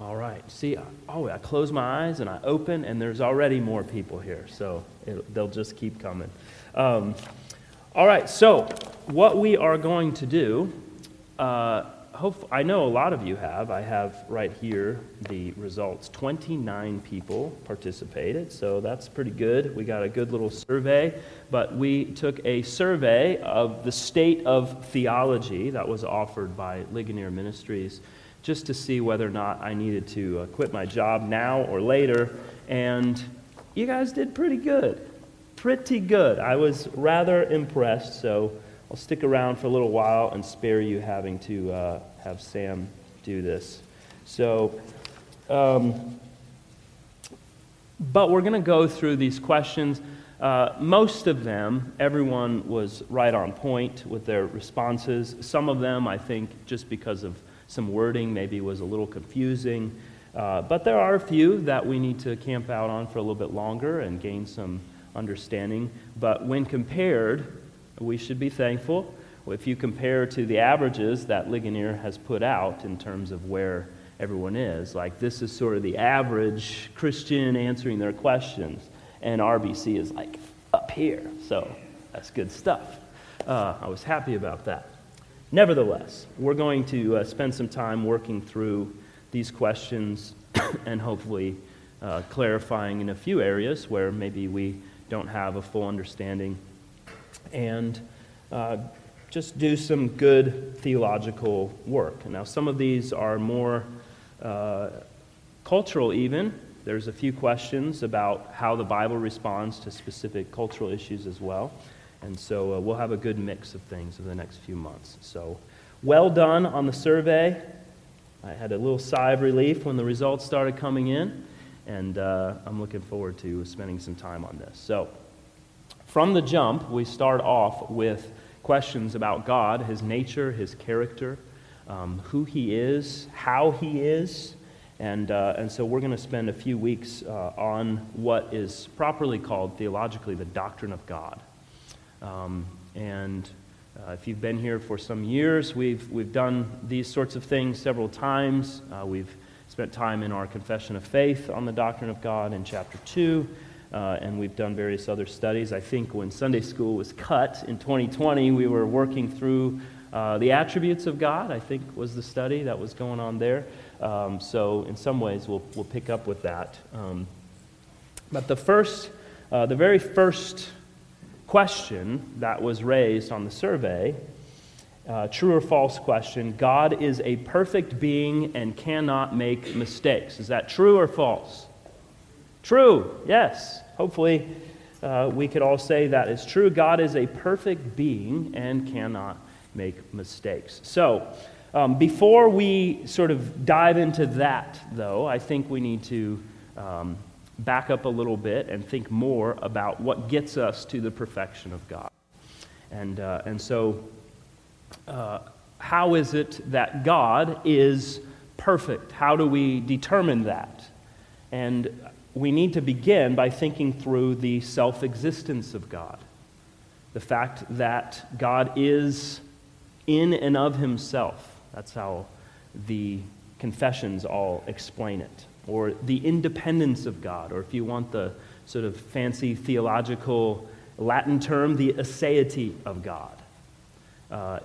All right. See, oh, I close my eyes and I open, and there's already more people here, so it, they'll just keep coming. Um, all right, so what we are going to do, uh, hope, I know a lot of you have. I have right here the results. 29 people participated, so that's pretty good. We got a good little survey, but we took a survey of the state of theology that was offered by Ligonier Ministries just to see whether or not I needed to uh, quit my job now or later. And you guys did pretty good. Pretty good. I was rather impressed, so I'll stick around for a little while and spare you having to uh, have Sam do this. So, um, but we're going to go through these questions. Uh, most of them, everyone was right on point with their responses. Some of them, I think, just because of some wording maybe was a little confusing. Uh, but there are a few that we need to camp out on for a little bit longer and gain some understanding. But when compared, we should be thankful. If you compare to the averages that Ligonier has put out in terms of where everyone is, like this is sort of the average Christian answering their questions, and RBC is like up here. So that's good stuff. Uh, I was happy about that. Nevertheless, we're going to uh, spend some time working through these questions and hopefully uh, clarifying in a few areas where maybe we don't have a full understanding and uh, just do some good theological work. Now, some of these are more uh, cultural, even. There's a few questions about how the Bible responds to specific cultural issues as well. And so uh, we'll have a good mix of things over the next few months. So, well done on the survey. I had a little sigh of relief when the results started coming in, and uh, I'm looking forward to spending some time on this. So, from the jump, we start off with questions about God, His nature, His character, um, who He is, how He is. And, uh, and so we're going to spend a few weeks uh, on what is properly called theologically the doctrine of God. Um, and uh, if you've been here for some years, we've, we've done these sorts of things several times. Uh, we've spent time in our confession of faith on the doctrine of God in chapter 2, uh, and we've done various other studies. I think when Sunday school was cut in 2020, we were working through uh, the attributes of God, I think was the study that was going on there. Um, so, in some ways, we'll, we'll pick up with that. Um, but the first, uh, the very first question that was raised on the survey uh, true or false question God is a perfect being and cannot make mistakes. Is that true or false? True, yes. Hopefully, uh, we could all say that is true. God is a perfect being and cannot make mistakes. So, um, before we sort of dive into that, though, I think we need to um, back up a little bit and think more about what gets us to the perfection of God. And, uh, and so, uh, how is it that God is perfect? How do we determine that? And we need to begin by thinking through the self existence of God. The fact that God is in and of himself. That's how the confessions all explain it or the independence of God, or if you want the sort of fancy theological Latin term, the aseity of God. Uh,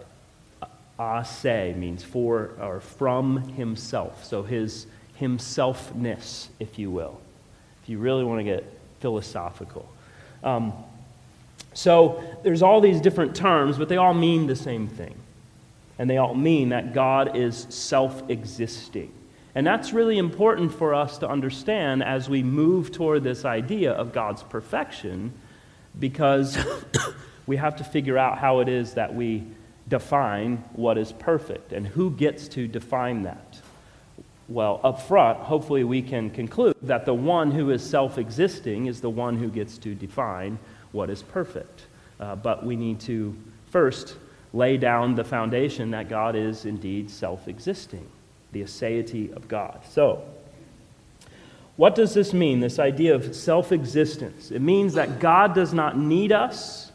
ase means for or from himself, so his himselfness, if you will, if you really want to get philosophical. Um, so there's all these different terms, but they all mean the same thing. And they all mean that God is self existing. And that's really important for us to understand as we move toward this idea of God's perfection, because we have to figure out how it is that we define what is perfect and who gets to define that. Well, up front, hopefully we can conclude that the one who is self existing is the one who gets to define what is perfect. Uh, but we need to first lay down the foundation that God is indeed self existing the aseity of God. So, what does this mean, this idea of self existence? It means that God does not need us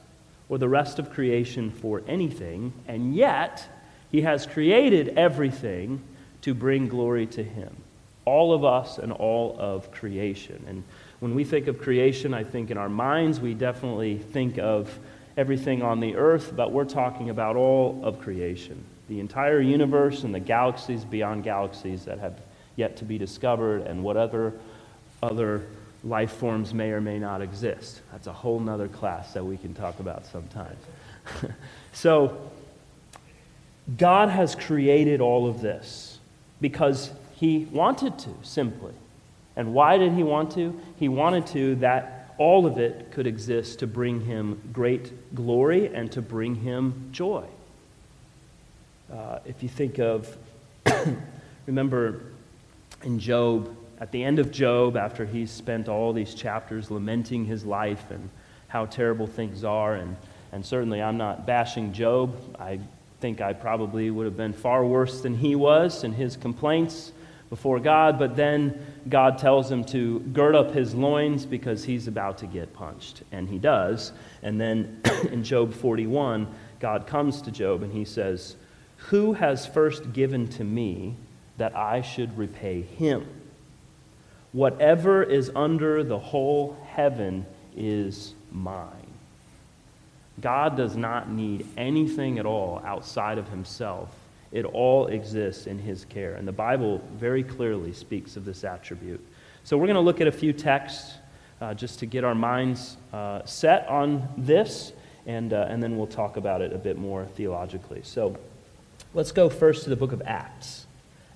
or the rest of creation for anything, and yet He has created everything to bring glory to Him. all of us and all of creation. And when we think of creation, I think in our minds we definitely think of everything on the earth, but we're talking about all of creation the entire universe and the galaxies beyond galaxies that have yet to be discovered and whatever other life forms may or may not exist. That's a whole nother class that we can talk about sometime. so, God has created all of this because He wanted to, simply. And why did He want to? He wanted to that all of it could exist to bring Him great glory and to bring Him joy. Uh, if you think of, remember in Job, at the end of Job, after he's spent all these chapters lamenting his life and how terrible things are, and, and certainly I'm not bashing Job. I think I probably would have been far worse than he was in his complaints before God, but then God tells him to gird up his loins because he's about to get punched, and he does. And then in Job 41, God comes to Job and he says, Who has first given to me that I should repay him? Whatever is under the whole heaven is mine. God does not need anything at all outside of himself. It all exists in his care. And the Bible very clearly speaks of this attribute. So we're going to look at a few texts uh, just to get our minds uh, set on this, and, uh, and then we'll talk about it a bit more theologically. So let's go first to the book of Acts,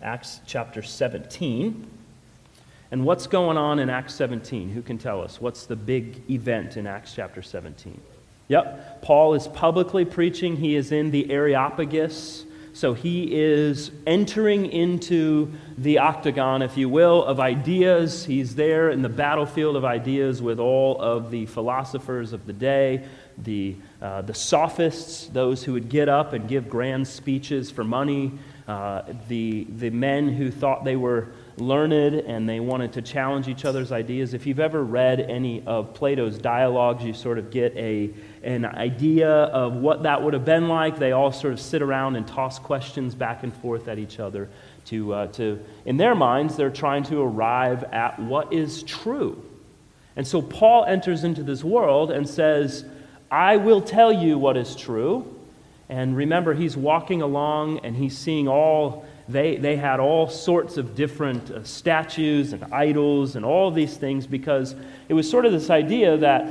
Acts chapter 17. And what's going on in Acts 17? Who can tell us? What's the big event in Acts chapter 17? Yep, Paul is publicly preaching. He is in the Areopagus. So he is entering into the octagon, if you will, of ideas. He's there in the battlefield of ideas with all of the philosophers of the day, the, uh, the sophists, those who would get up and give grand speeches for money, uh, the, the men who thought they were learned and they wanted to challenge each other's ideas. If you've ever read any of Plato's dialogues, you sort of get a, an idea of what that would have been like. They all sort of sit around and toss questions back and forth at each other. To, uh, to, in their minds, they're trying to arrive at what is true. And so Paul enters into this world and says, I will tell you what is true. And remember, he's walking along and he's seeing all they, they had all sorts of different uh, statues and idols and all these things because it was sort of this idea that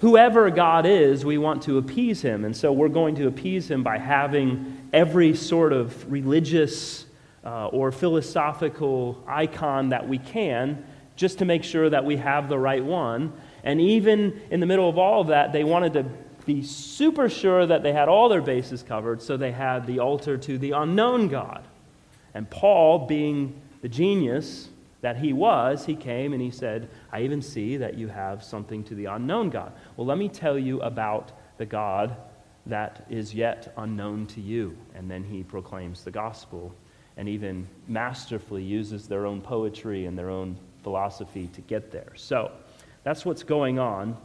whoever God is, we want to appease him. And so we're going to appease him by having every sort of religious uh, or philosophical icon that we can just to make sure that we have the right one. And even in the middle of all of that, they wanted to be super sure that they had all their bases covered, so they had the altar to the unknown God. And Paul, being the genius that he was, he came and he said, I even see that you have something to the unknown God. Well, let me tell you about the God that is yet unknown to you. And then he proclaims the gospel and even masterfully uses their own poetry and their own philosophy to get there. So that's what's going on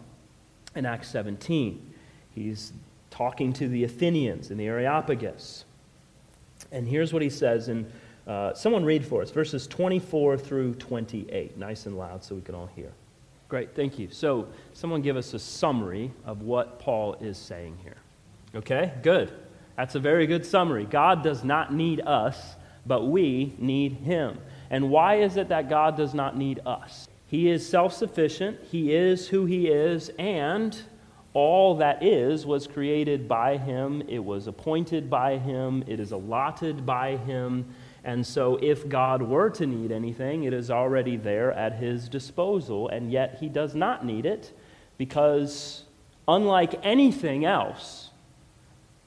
in Acts 17. He's talking to the Athenians in the Areopagus. And here's what he says in uh, someone read for us verses 24 through 28, nice and loud so we can all hear. Great, thank you. So, someone give us a summary of what Paul is saying here. Okay, good. That's a very good summary. God does not need us, but we need him. And why is it that God does not need us? He is self sufficient, He is who He is, and all that is was created by him, it was appointed by him, it is allotted by him. And so, if God were to need anything, it is already there at his disposal, and yet he does not need it because, unlike anything else,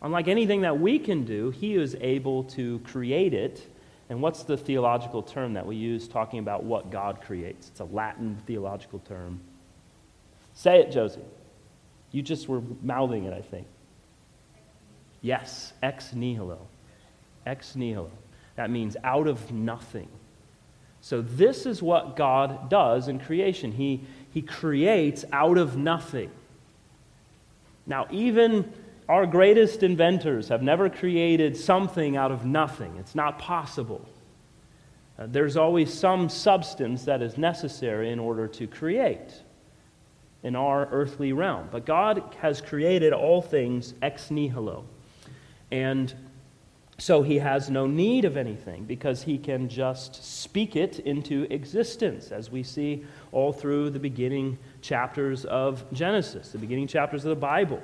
unlike anything that we can do, he is able to create it. And what's the theological term that we use talking about what God creates? It's a Latin theological term. Say it, Josie. You just were mouthing it, I think. Yes, ex nihilo. Ex nihilo. That means out of nothing. So, this is what God does in creation. He, he creates out of nothing. Now, even our greatest inventors have never created something out of nothing. It's not possible. Uh, there's always some substance that is necessary in order to create in our earthly realm. But God has created all things ex nihilo. And so he has no need of anything because he can just speak it into existence, as we see all through the beginning chapters of Genesis, the beginning chapters of the Bible.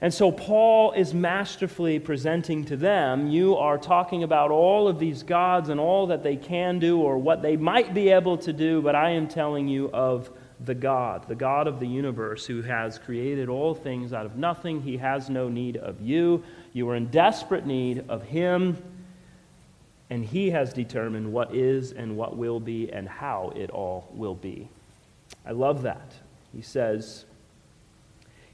And so Paul is masterfully presenting to them you are talking about all of these gods and all that they can do or what they might be able to do, but I am telling you of the God, the God of the universe, who has created all things out of nothing. He has no need of you. You are in desperate need of Him, and He has determined what is and what will be and how it all will be. I love that. He says,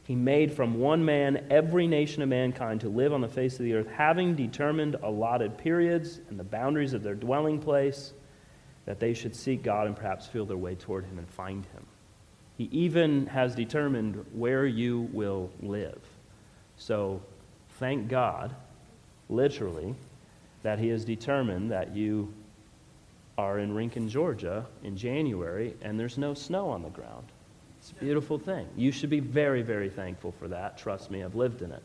He made from one man every nation of mankind to live on the face of the earth, having determined allotted periods and the boundaries of their dwelling place, that they should seek God and perhaps feel their way toward Him and find Him. He even has determined where you will live. So thank God, literally, that He has determined that you are in Rincon, Georgia in January and there's no snow on the ground. It's a beautiful thing. You should be very, very thankful for that. Trust me, I've lived in it.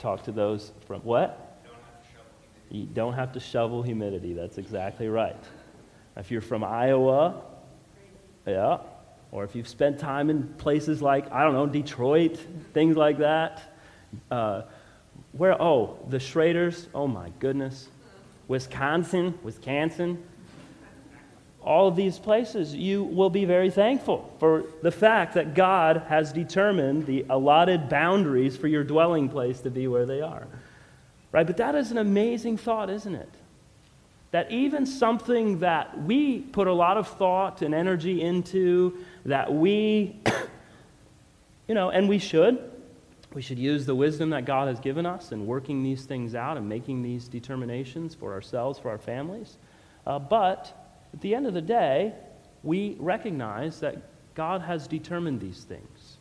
Talk to those from what? You don't have to shovel humidity. That's exactly right. If you're from Iowa, yeah, or if you've spent time in places like, I don't know, Detroit, things like that. Uh, where, oh, the Schraders, oh my goodness. Wisconsin, Wisconsin. All of these places, you will be very thankful for the fact that God has determined the allotted boundaries for your dwelling place to be where they are. Right? But that is an amazing thought, isn't it? That even something that we put a lot of thought and energy into, that we, you know, and we should, we should use the wisdom that God has given us in working these things out and making these determinations for ourselves, for our families. Uh, but at the end of the day, we recognize that God has determined these things.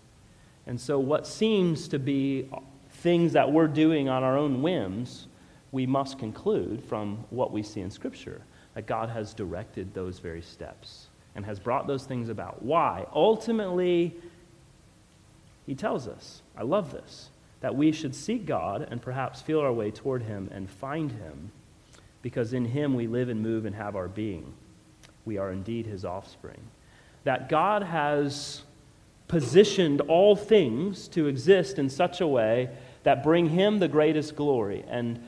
And so, what seems to be things that we're doing on our own whims, we must conclude from what we see in Scripture that God has directed those very steps and has brought those things about. Why? Ultimately, he tells us, I love this, that we should seek God and perhaps feel our way toward him and find him, because in him we live and move and have our being. We are indeed his offspring. That God has positioned all things to exist in such a way that bring him the greatest glory. And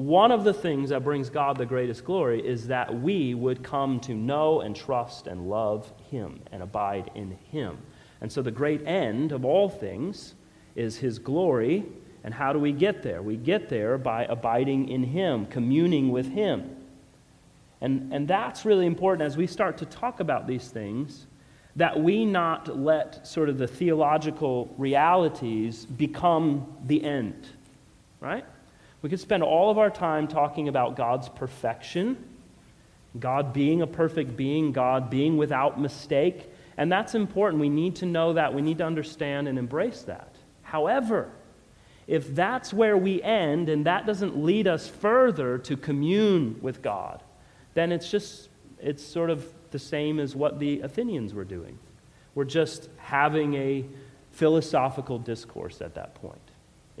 one of the things that brings God the greatest glory is that we would come to know and trust and love Him and abide in Him. And so, the great end of all things is His glory. And how do we get there? We get there by abiding in Him, communing with Him. And, and that's really important as we start to talk about these things, that we not let sort of the theological realities become the end, right? We could spend all of our time talking about God's perfection, God being a perfect being, God being without mistake. And that's important. We need to know that. We need to understand and embrace that. However, if that's where we end and that doesn't lead us further to commune with God, then it's just, it's sort of the same as what the Athenians were doing. We're just having a philosophical discourse at that point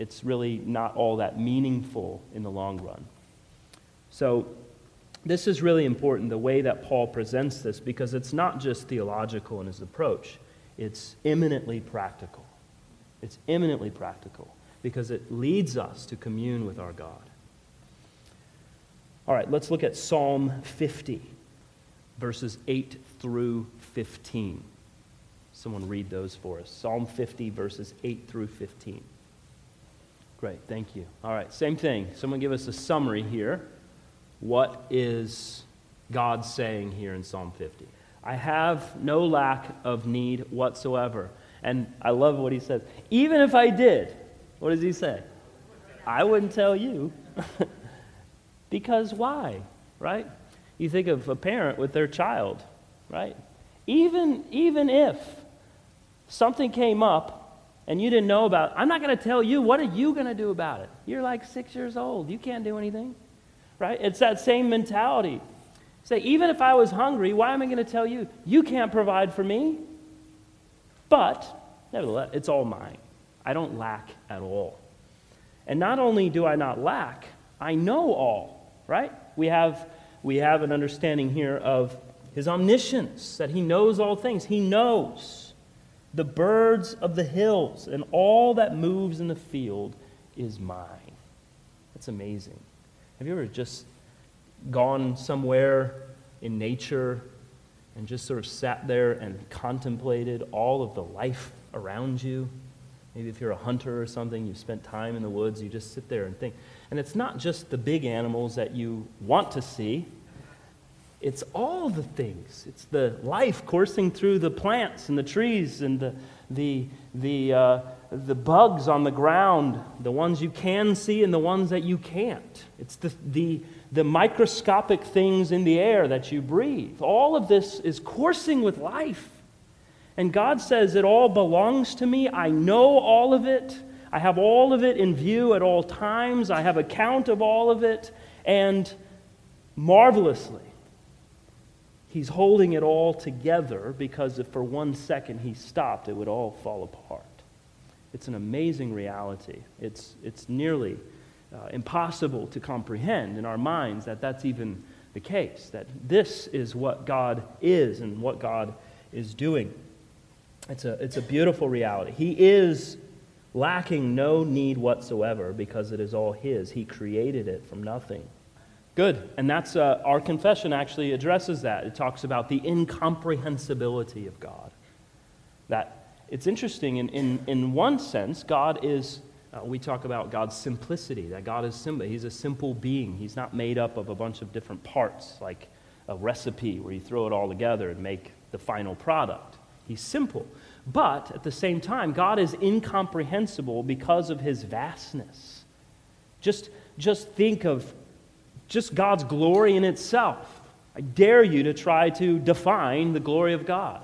it's really not all that meaningful in the long run. So, this is really important, the way that Paul presents this, because it's not just theological in his approach, it's eminently practical. It's eminently practical because it leads us to commune with our God. All right, let's look at Psalm 50, verses 8 through 15. Someone read those for us. Psalm 50, verses 8 through 15. Great, thank you. All right, same thing. Someone give us a summary here. What is God saying here in Psalm 50? I have no lack of need whatsoever. And I love what he says. Even if I did, what does he say? I wouldn't tell you. because why? Right? You think of a parent with their child, right? Even, even if something came up and you didn't know about it, I'm not going to tell you. What are you going to do about it? You're like six years old. You can't do anything. right? It's that same mentality. Say, even if I was hungry, why am I going to tell you? You can't provide for me. But, nevertheless, it's all mine. I don't lack at all. And not only do I not lack, I know all, right? We have, we have an understanding here of his omniscience, that he knows all things. He knows the birds of the hills and all that moves in the field is mine. That's amazing. Have you ever just gone somewhere in nature and just sort of sat there and contemplated all of the life around you? Maybe if you're a hunter or something, you've spent time in the woods, you just sit there and think. And it's not just the big animals that you want to see, it's all the things. It's the life coursing through the plants and the trees and the, the, the, uh, the bugs on the ground, the ones you can see and the ones that you can't. It's the, the, the microscopic things in the air that you breathe. All of this is coursing with life. And God says, It all belongs to me. I know all of it. I have all of it in view at all times. I have a count of all of it. And marvelously, He's holding it all together because if for one second He stopped, it would all fall apart. It's an amazing reality. It's, it's nearly uh, impossible to comprehend in our minds that that's even the case, that this is what God is and what God is doing. It's a, it's a beautiful reality. He is lacking no need whatsoever because it is all His. He created it from nothing. Good. And that's uh, our confession actually addresses that. It talks about the incomprehensibility of God. That it's interesting, in, in, in one sense, God is, uh, we talk about God's simplicity, that God is simple. He's a simple being. He's not made up of a bunch of different parts, like a recipe where you throw it all together and make the final product. He's simple. But at the same time, God is incomprehensible because of his vastness. Just, just think of just God's glory in itself. I dare you to try to define the glory of God.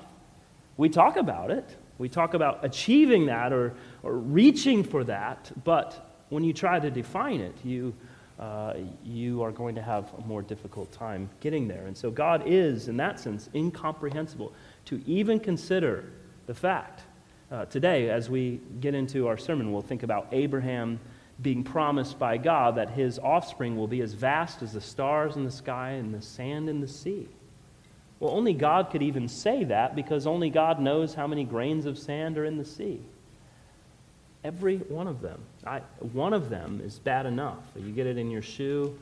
We talk about it, we talk about achieving that or, or reaching for that, but when you try to define it, you, uh, you are going to have a more difficult time getting there. And so God is, in that sense, incomprehensible. To even consider the fact, uh, today, as we get into our sermon, we'll think about Abraham being promised by God that his offspring will be as vast as the stars in the sky and the sand in the sea. Well, only God could even say that because only God knows how many grains of sand are in the sea. Every one of them. I, one of them is bad enough. You get it in your shoe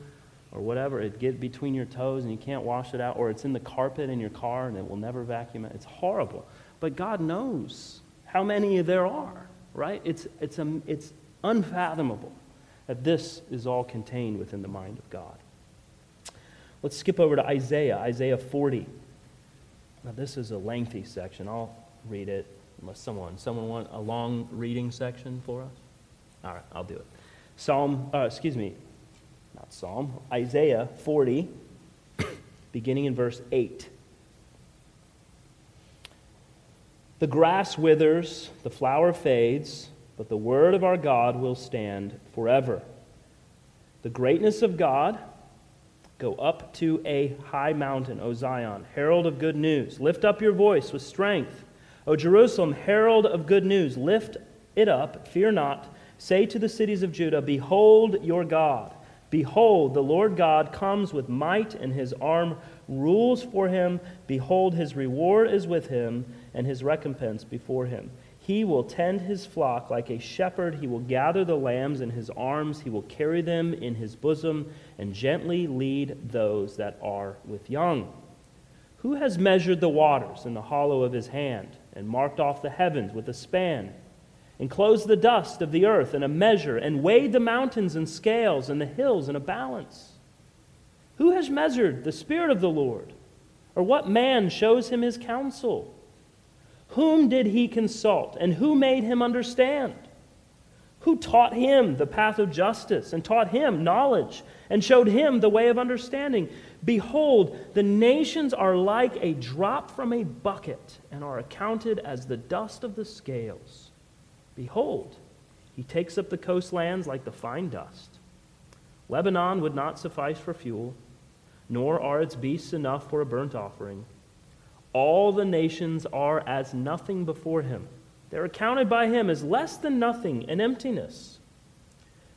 or whatever, it get between your toes and you can't wash it out, or it's in the carpet in your car and it will never vacuum it. It's horrible. But God knows how many there are, right? It's, it's, a, it's unfathomable that this is all contained within the mind of God. Let's skip over to Isaiah, Isaiah 40. Now, this is a lengthy section. I'll read it unless someone, someone want a long reading section for us? All right, I'll do it. Psalm, uh, excuse me, not Psalm, Isaiah 40, beginning in verse 8. The grass withers, the flower fades, but the word of our God will stand forever. The greatness of God Go up to a high mountain, O Zion, herald of good news. Lift up your voice with strength. O Jerusalem, herald of good news. Lift it up, fear not. Say to the cities of Judah, Behold your God. Behold, the Lord God comes with might, and his arm rules for him. Behold, his reward is with him, and his recompense before him. He will tend his flock like a shepherd. He will gather the lambs in his arms. He will carry them in his bosom and gently lead those that are with young. Who has measured the waters in the hollow of his hand and marked off the heavens with a span? Enclosed the dust of the earth in a measure and weighed the mountains in scales and the hills in a balance? Who has measured the Spirit of the Lord? Or what man shows him his counsel? Whom did he consult, and who made him understand? Who taught him the path of justice, and taught him knowledge, and showed him the way of understanding? Behold, the nations are like a drop from a bucket, and are accounted as the dust of the scales. Behold, he takes up the coastlands like the fine dust. Lebanon would not suffice for fuel, nor are its beasts enough for a burnt offering. All the nations are as nothing before him. They're accounted by him as less than nothing and emptiness.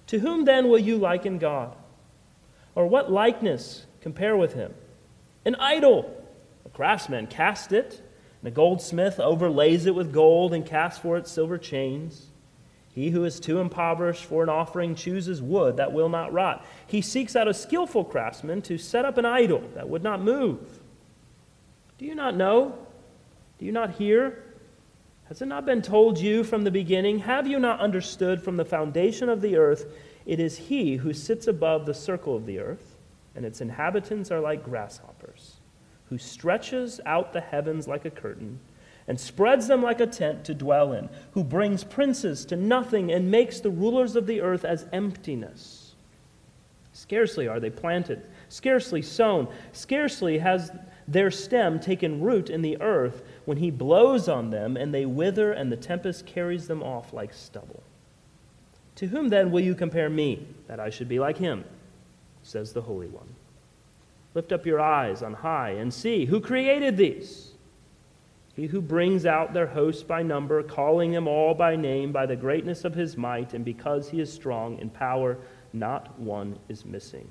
To whom then will you liken God? Or what likeness compare with him? An idol. A craftsman cast it, and a goldsmith overlays it with gold and casts for it silver chains. He who is too impoverished for an offering chooses wood that will not rot. He seeks out a skillful craftsman to set up an idol that would not move. Do you not know? Do you not hear? Has it not been told you from the beginning? Have you not understood from the foundation of the earth? It is He who sits above the circle of the earth, and its inhabitants are like grasshoppers, who stretches out the heavens like a curtain and spreads them like a tent to dwell in, who brings princes to nothing and makes the rulers of the earth as emptiness. Scarcely are they planted, scarcely sown, scarcely has their stem taken root in the earth when he blows on them, and they wither, and the tempest carries them off like stubble. To whom then will you compare me, that I should be like him? says the Holy One. Lift up your eyes on high and see who created these he who brings out their hosts by number, calling them all by name, by the greatness of his might, and because he is strong in power, not one is missing.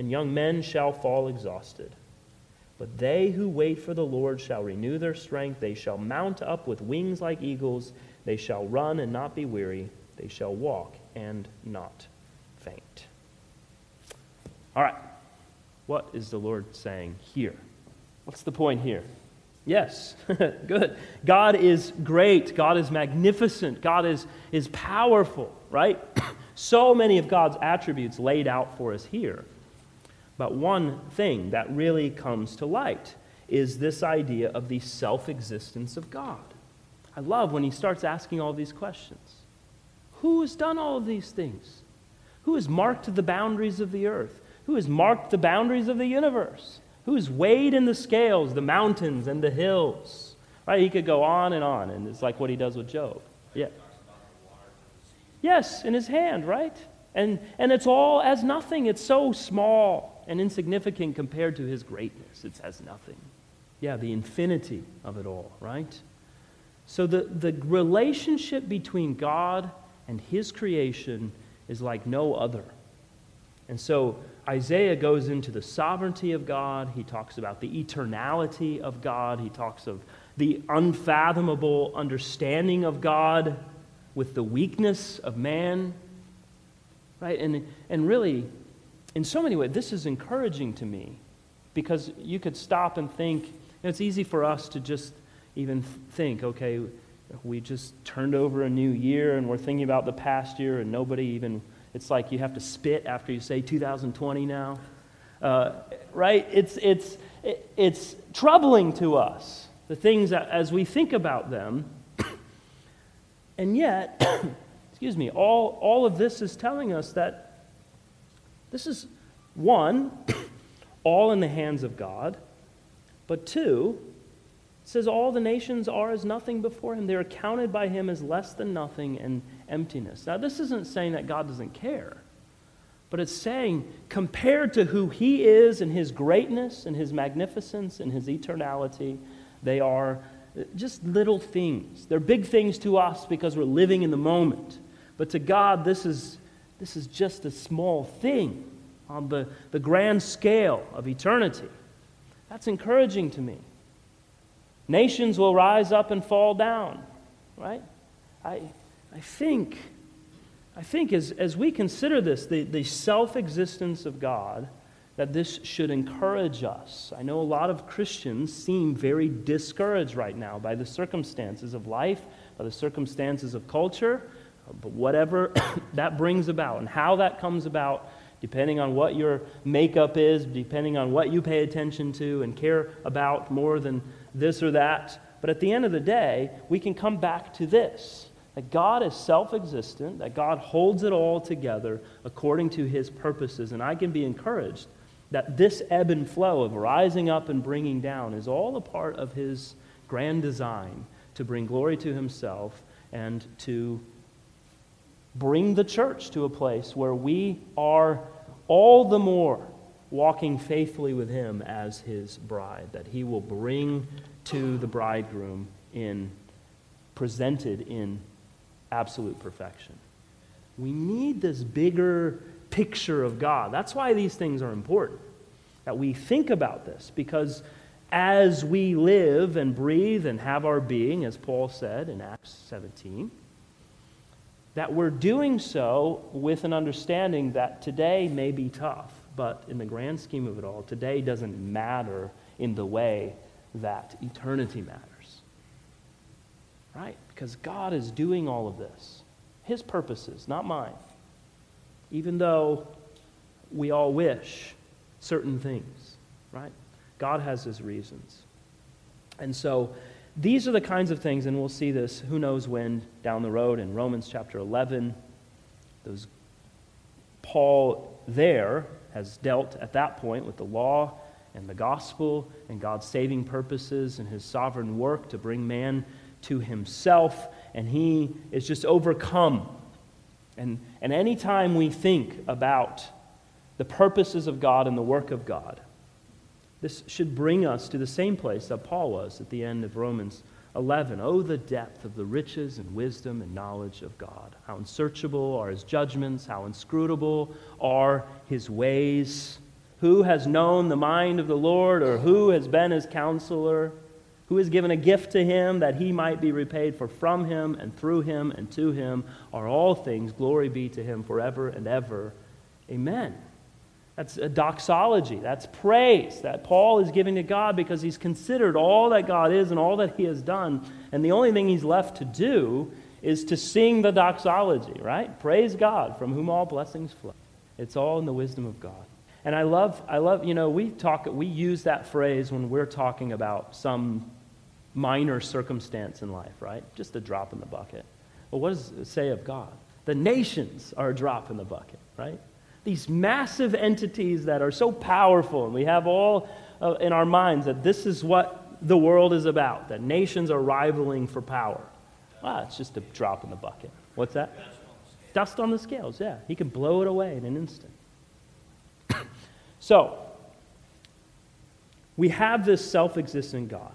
and young men shall fall exhausted. But they who wait for the Lord shall renew their strength. They shall mount up with wings like eagles. They shall run and not be weary. They shall walk and not faint. All right. What is the Lord saying here? What's the point here? Yes, good. God is great. God is magnificent. God is, is powerful, right? so many of God's attributes laid out for us here. But one thing that really comes to light is this idea of the self existence of God. I love when he starts asking all these questions. Who has done all of these things? Who has marked the boundaries of the earth? who has marked the boundaries of the universe, who has weighed in the scales the mountains and the hills. Right? He could go on and on, and it's like what he does with Job. Yeah. Yes, in his hand, right? And, and it's all as nothing. It's so small and insignificant compared to his greatness. It's as nothing. Yeah, the infinity of it all, right? So the, the relationship between God and his creation is like no other. And so Isaiah goes into the sovereignty of God. He talks about the eternality of God. He talks of the unfathomable understanding of God with the weakness of man. Right? And, and really, in so many ways, this is encouraging to me because you could stop and think, you know, it's easy for us to just even think, okay, we just turned over a new year and we're thinking about the past year and nobody even it's like you have to spit after you say 2020 now. Uh, right? It's, it's, it's troubling to us, the things that, as we think about them. and yet, excuse me, all, all of this is telling us that this is one, all in the hands of God, but two, it says all the nations are as nothing before him. They're counted by him as less than nothing and emptiness. Now, this isn't saying that God doesn't care, but it's saying compared to who he is and his greatness and his magnificence and his eternality, they are just little things. They're big things to us because we're living in the moment. But to God, this is, this is just a small thing on the, the grand scale of eternity. That's encouraging to me. Nations will rise up and fall down, right? I, I think, I think as, as we consider this, the, the self existence of God, that this should encourage us. I know a lot of Christians seem very discouraged right now by the circumstances of life, by the circumstances of culture, But whatever that brings about and how that comes about, depending on what your makeup is, depending on what you pay attention to and care about more than this or that. But at the end of the day, we can come back to this that God is self existent, that God holds it all together according to his purposes. And I can be encouraged that this ebb and flow of rising up and bringing down is all a part of his grand design to bring glory to himself and to bring the church to a place where we are all the more walking faithfully with him as his bride, that he will bring to the bridegroom in presented in absolute perfection. We need this bigger picture of God. That's why these things are important. That we think about this because as we live and breathe and have our being, as Paul said in Acts 17, that we're doing so with an understanding that today may be tough, but in the grand scheme of it all, today doesn't matter in the way that eternity matters. Right? Because God is doing all of this. His purposes, not mine. Even though we all wish certain things, right? God has his reasons. And so these are the kinds of things, and we'll see this who knows when down the road in Romans chapter 11. Those Paul there has dealt at that point with the law and the gospel and God's saving purposes and his sovereign work to bring man to himself, and he is just overcome. And, and anytime we think about the purposes of God and the work of God, this should bring us to the same place that Paul was at the end of Romans 11. Oh, the depth of the riches and wisdom and knowledge of God. How unsearchable are his judgments, how inscrutable are his ways. Who has known the mind of the Lord, or who has been his counselor? Who has given a gift to him that he might be repaid? For from him and through him and to him are all things. Glory be to him forever and ever. Amen. That's a doxology. That's praise that Paul is giving to God because he's considered all that God is and all that he has done. And the only thing he's left to do is to sing the doxology, right? Praise God from whom all blessings flow. It's all in the wisdom of God. And I love, I love, you know, we talk, we use that phrase when we're talking about some minor circumstance in life, right? Just a drop in the bucket. Well, what does it say of God? The nations are a drop in the bucket, right? These massive entities that are so powerful, and we have all uh, in our minds that this is what the world is about, that nations are rivaling for power. Well, it's just a drop in the bucket. What's that? Dust on the scales, yeah. He can blow it away in an instant. so, we have this self existent God.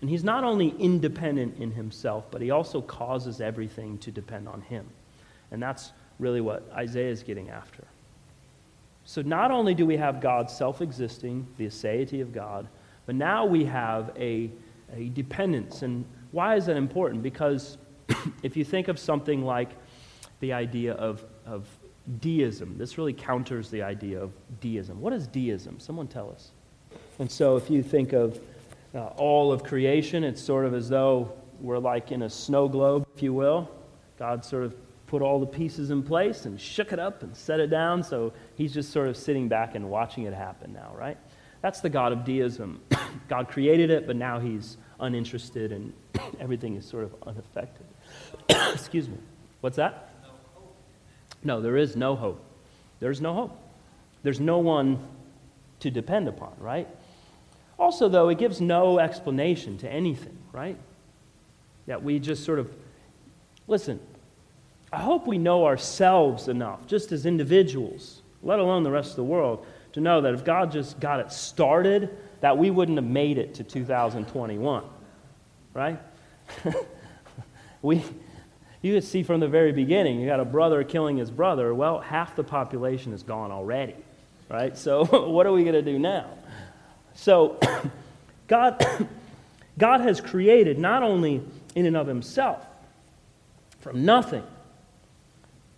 And he's not only independent in himself, but he also causes everything to depend on him. And that's really what Isaiah is getting after. So not only do we have God self existing, the aseity of God, but now we have a, a dependence. And why is that important? Because if you think of something like the idea of, of deism, this really counters the idea of deism. What is deism? Someone tell us. And so if you think of uh, all of creation, it's sort of as though we're like in a snow globe, if you will. God sort of put all the pieces in place and shook it up and set it down. So he's just sort of sitting back and watching it happen now, right? That's the God of deism. God created it, but now he's uninterested and everything is sort of unaffected. Excuse me. What's that? No, there is no hope. There's no hope. There's no one to depend upon, right? Also, though, it gives no explanation to anything, right? That we just sort of, listen, I hope we know ourselves enough, just as individuals, let alone the rest of the world, to know that if God just got it started, that we wouldn't have made it to 2021. Right? we, you could see from the very beginning, you got a brother killing his brother. Well, half the population is gone already. Right? So, what are we going to do now? So, God, God has created not only in and of himself, from nothing,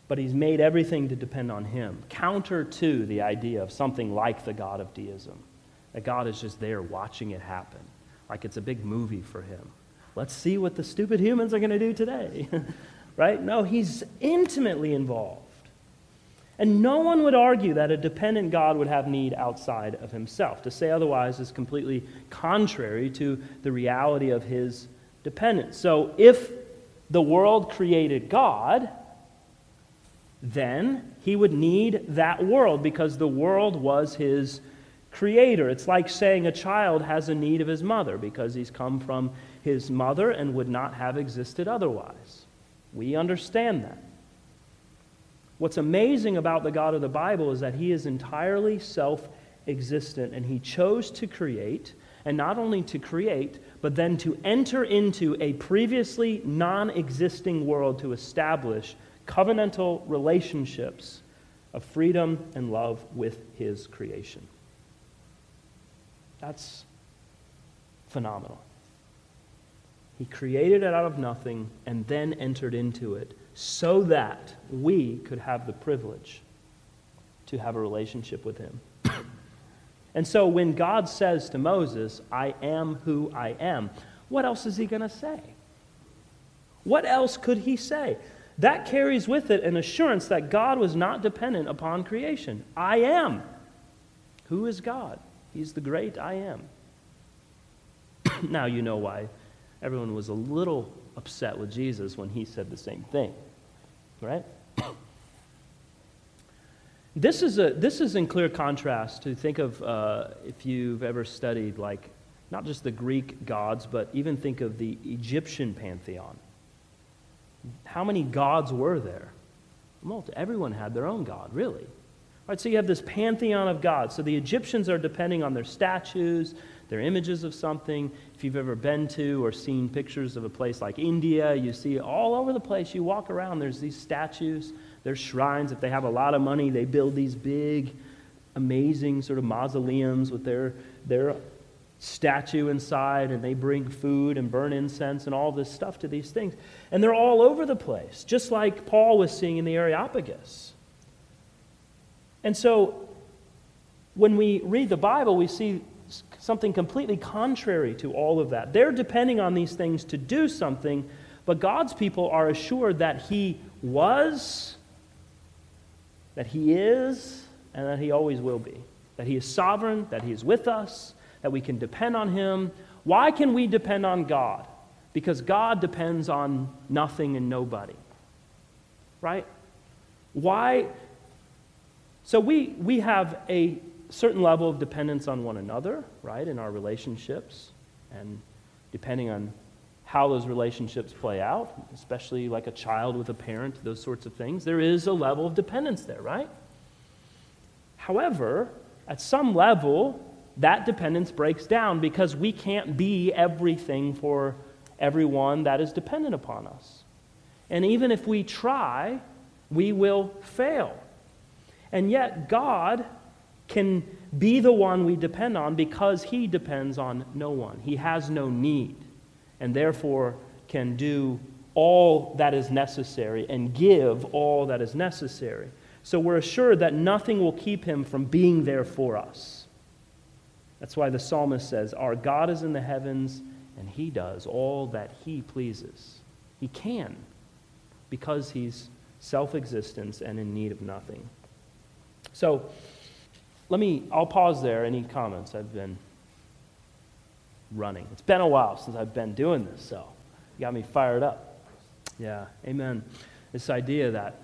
but he's made everything to depend on him. Counter to the idea of something like the God of deism, that God is just there watching it happen, like it's a big movie for him. Let's see what the stupid humans are going to do today. right? No, he's intimately involved. And no one would argue that a dependent God would have need outside of himself. To say otherwise is completely contrary to the reality of his dependence. So if the world created God, then he would need that world because the world was his creator. It's like saying a child has a need of his mother because he's come from his mother and would not have existed otherwise. We understand that. What's amazing about the God of the Bible is that he is entirely self existent and he chose to create, and not only to create, but then to enter into a previously non existing world to establish covenantal relationships of freedom and love with his creation. That's phenomenal. He created it out of nothing and then entered into it so that we could have the privilege to have a relationship with him. And so when God says to Moses, I am who I am, what else is he going to say? What else could he say? That carries with it an assurance that God was not dependent upon creation. I am. Who is God? He's the great I am. now you know why everyone was a little upset with Jesus when he said the same thing, right? This is, a, this is in clear contrast to think of uh, if you've ever studied, like, not just the Greek gods, but even think of the Egyptian pantheon. How many gods were there? Well, everyone had their own god, really. All right, so you have this pantheon of gods. So the Egyptians are depending on their statues, they're images of something. If you've ever been to or seen pictures of a place like India, you see all over the place. You walk around, there's these statues, there's shrines. If they have a lot of money, they build these big, amazing sort of mausoleums with their, their statue inside, and they bring food and burn incense and all this stuff to these things. And they're all over the place, just like Paul was seeing in the Areopagus. And so when we read the Bible, we see something completely contrary to all of that. They're depending on these things to do something, but God's people are assured that He was, that He is, and that He always will be. That He is sovereign, that He is with us, that we can depend on Him. Why can we depend on God? Because God depends on nothing and nobody. Right? Why? So we, we have a certain level of dependence on one another, right, in our relationships, and depending on how those relationships play out, especially like a child with a parent, those sorts of things, there is a level of dependence there, right? However, at some level, that dependence breaks down because we can't be everything for everyone that is dependent upon us. And even if we try, we will fail. And yet, God can be the one we depend on because he depends on no one. He has no need, and therefore can do all that is necessary and give all that is necessary. So we're assured that nothing will keep him from being there for us. That's why the psalmist says, Our God is in the heavens, and he does all that he pleases. He can, because he's self existence and in need of nothing. So, let me, I'll pause there. Any comments? I've been running. It's been a while since I've been doing this, so you got me fired up. Yeah, amen. This idea that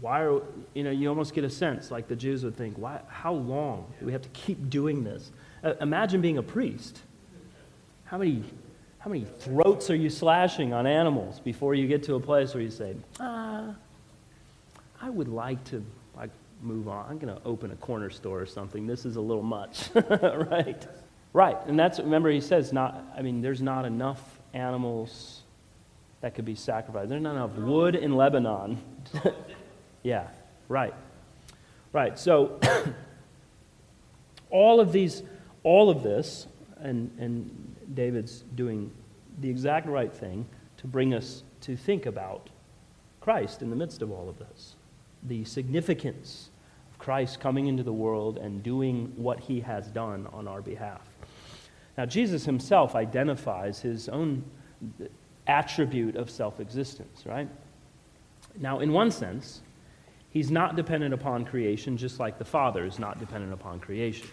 why are, you know, you almost get a sense like the Jews would think, why, how long do we have to keep doing this? Uh, imagine being a priest. How many, how many throats are you slashing on animals before you get to a place where you say, ah, I would like to move on. I'm going to open a corner store or something. This is a little much, right? Right. And that's, remember, he says, not, I mean, there's not enough animals that could be sacrificed. There's not enough wood in Lebanon. yeah, right. Right. So, all of these, all of this, and, and David's doing the exact right thing to bring us to think about Christ in the midst of all of this the significance Christ coming into the world and doing what he has done on our behalf. Now, Jesus himself identifies his own attribute of self existence, right? Now, in one sense, he's not dependent upon creation, just like the Father is not dependent upon creation.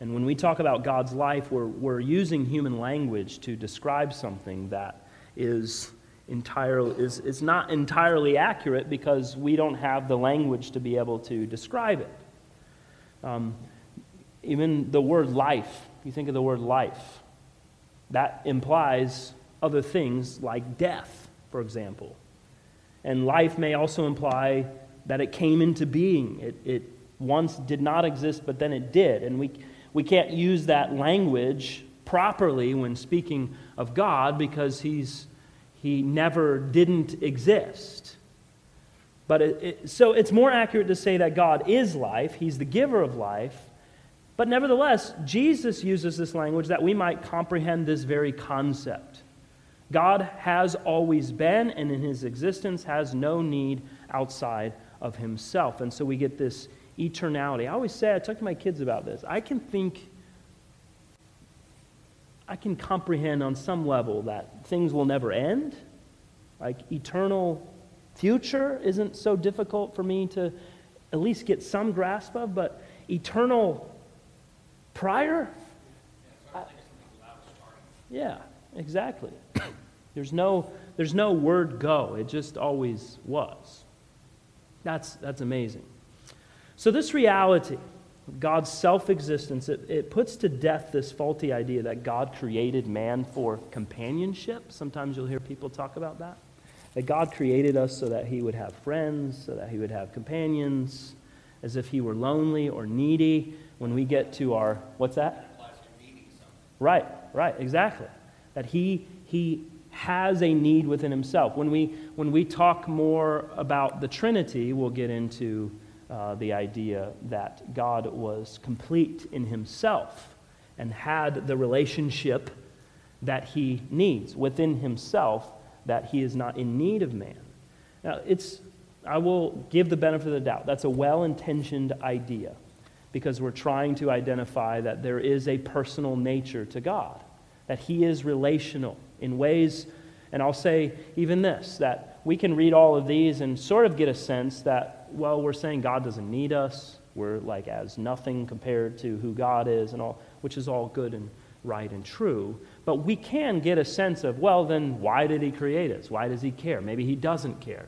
And when we talk about God's life, we're, we're using human language to describe something that is entirely is, is not entirely accurate because we don't have the language to be able to describe it. Um, even the word life, you think of the word life, that implies other things like death, for example. And life may also imply that it came into being. It, it once did not exist, but then it did. And we, we can't use that language properly when speaking of God because he's, he never didn't exist. But it, it, so it's more accurate to say that God is life, He's the giver of life. But nevertheless, Jesus uses this language that we might comprehend this very concept. God has always been, and in his existence has no need outside of himself. And so we get this eternality. I always say, I talk to my kids about this. I can think, I can comprehend on some level that things will never end. Like eternal future isn't so difficult for me to at least get some grasp of, but eternal prior? I, yeah, exactly. There's no, there's no word go. It just always was. That's, that's amazing. So, this reality, God's self existence, it, it puts to death this faulty idea that God created man for companionship. Sometimes you'll hear people talk about that. That God created us so that he would have friends, so that he would have companions, as if he were lonely or needy. When we get to our, what's that? Right, right, exactly. That he, he has a need within himself. When we, when we talk more about the Trinity, we'll get into uh, the idea that God was complete in himself and had the relationship that he needs within himself, that he is not in need of man. Now, it's, I will give the benefit of the doubt. That's a well intentioned idea because we're trying to identify that there is a personal nature to God, that he is relational in ways, and I'll say even this, that we can read all of these and sort of get a sense that well, we're saying God doesn't need us. We're like as nothing compared to who God is and all, which is all good and right and true. But we can get a sense of, well, then why did he create us? Why does he care? Maybe he doesn't care.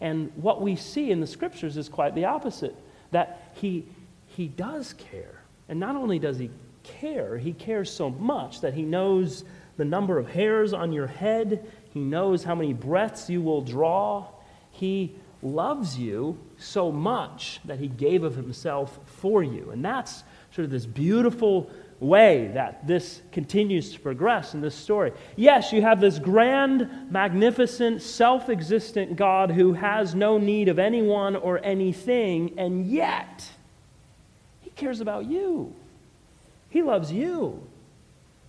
And what we see in the scriptures is quite the opposite that he, he does care. And not only does he care, he cares so much that he knows the number of hairs on your head, he knows how many breaths you will draw. He loves you so much that he gave of himself for you. And that's sort of this beautiful way that this continues to progress in this story. Yes, you have this grand, magnificent, self existent God who has no need of anyone or anything, and yet he cares about you. He loves you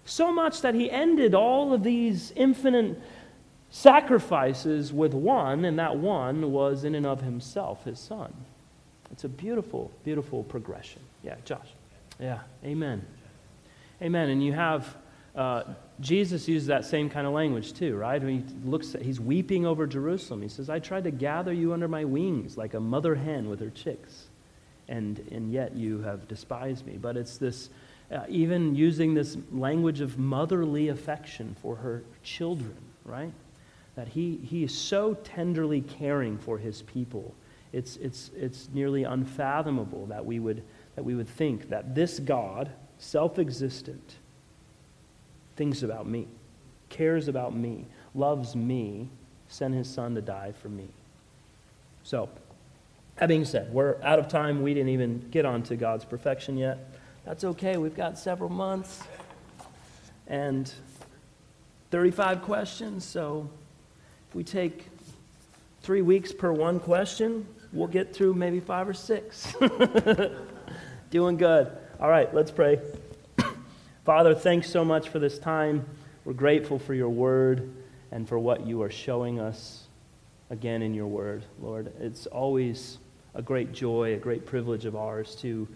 so much that he ended all of these infinite sacrifices with one, and that one was in and of himself his son. It's a beautiful, beautiful progression. Yeah, Josh. Yeah, amen. Amen. And you have uh, Jesus uses that same kind of language too, right? When he looks at, he's weeping over Jerusalem. He says, I tried to gather you under my wings like a mother hen with her chicks, and, and yet you have despised me. But it's this, uh, even using this language of motherly affection for her children, right? That he, he is so tenderly caring for his people. It's, it's, it's nearly unfathomable that we, would, that we would think that this God, self existent, thinks about me, cares about me, loves me, sent his son to die for me. So, that being said, we're out of time. We didn't even get on to God's perfection yet. That's okay. We've got several months and 35 questions, so if we take three weeks per one question, we'll get through maybe five or six. Doing good. All right, let's pray. Father, thanks so much for this time. We're grateful for your word and for what you are showing us again in your word, Lord. It's always a great joy, a great privilege of ours to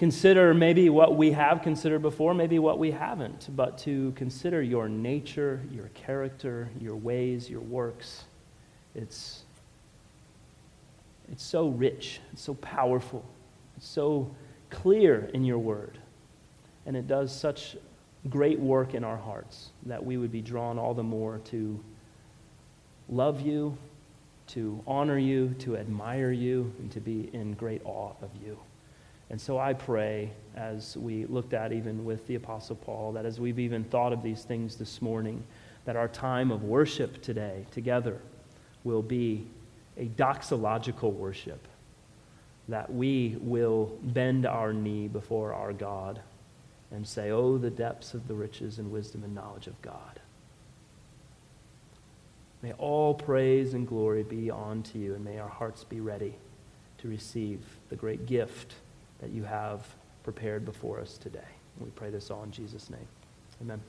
consider maybe what we have considered before, maybe what we haven't, but to consider your nature, your character, your ways, your works. It's, it's so rich, it's so powerful, it's so clear in your word. And it does such great work in our hearts that we would be drawn all the more to love you, to honor you, to admire you, and to be in great awe of you. And so I pray, as we looked at even with the Apostle Paul, that as we've even thought of these things this morning, that our time of worship today together will be a doxological worship, that we will bend our knee before our God and say, Oh, the depths of the riches and wisdom and knowledge of God. May all praise and glory be unto you, and may our hearts be ready to receive the great gift that you have prepared before us today. We pray this all in Jesus' name. Amen.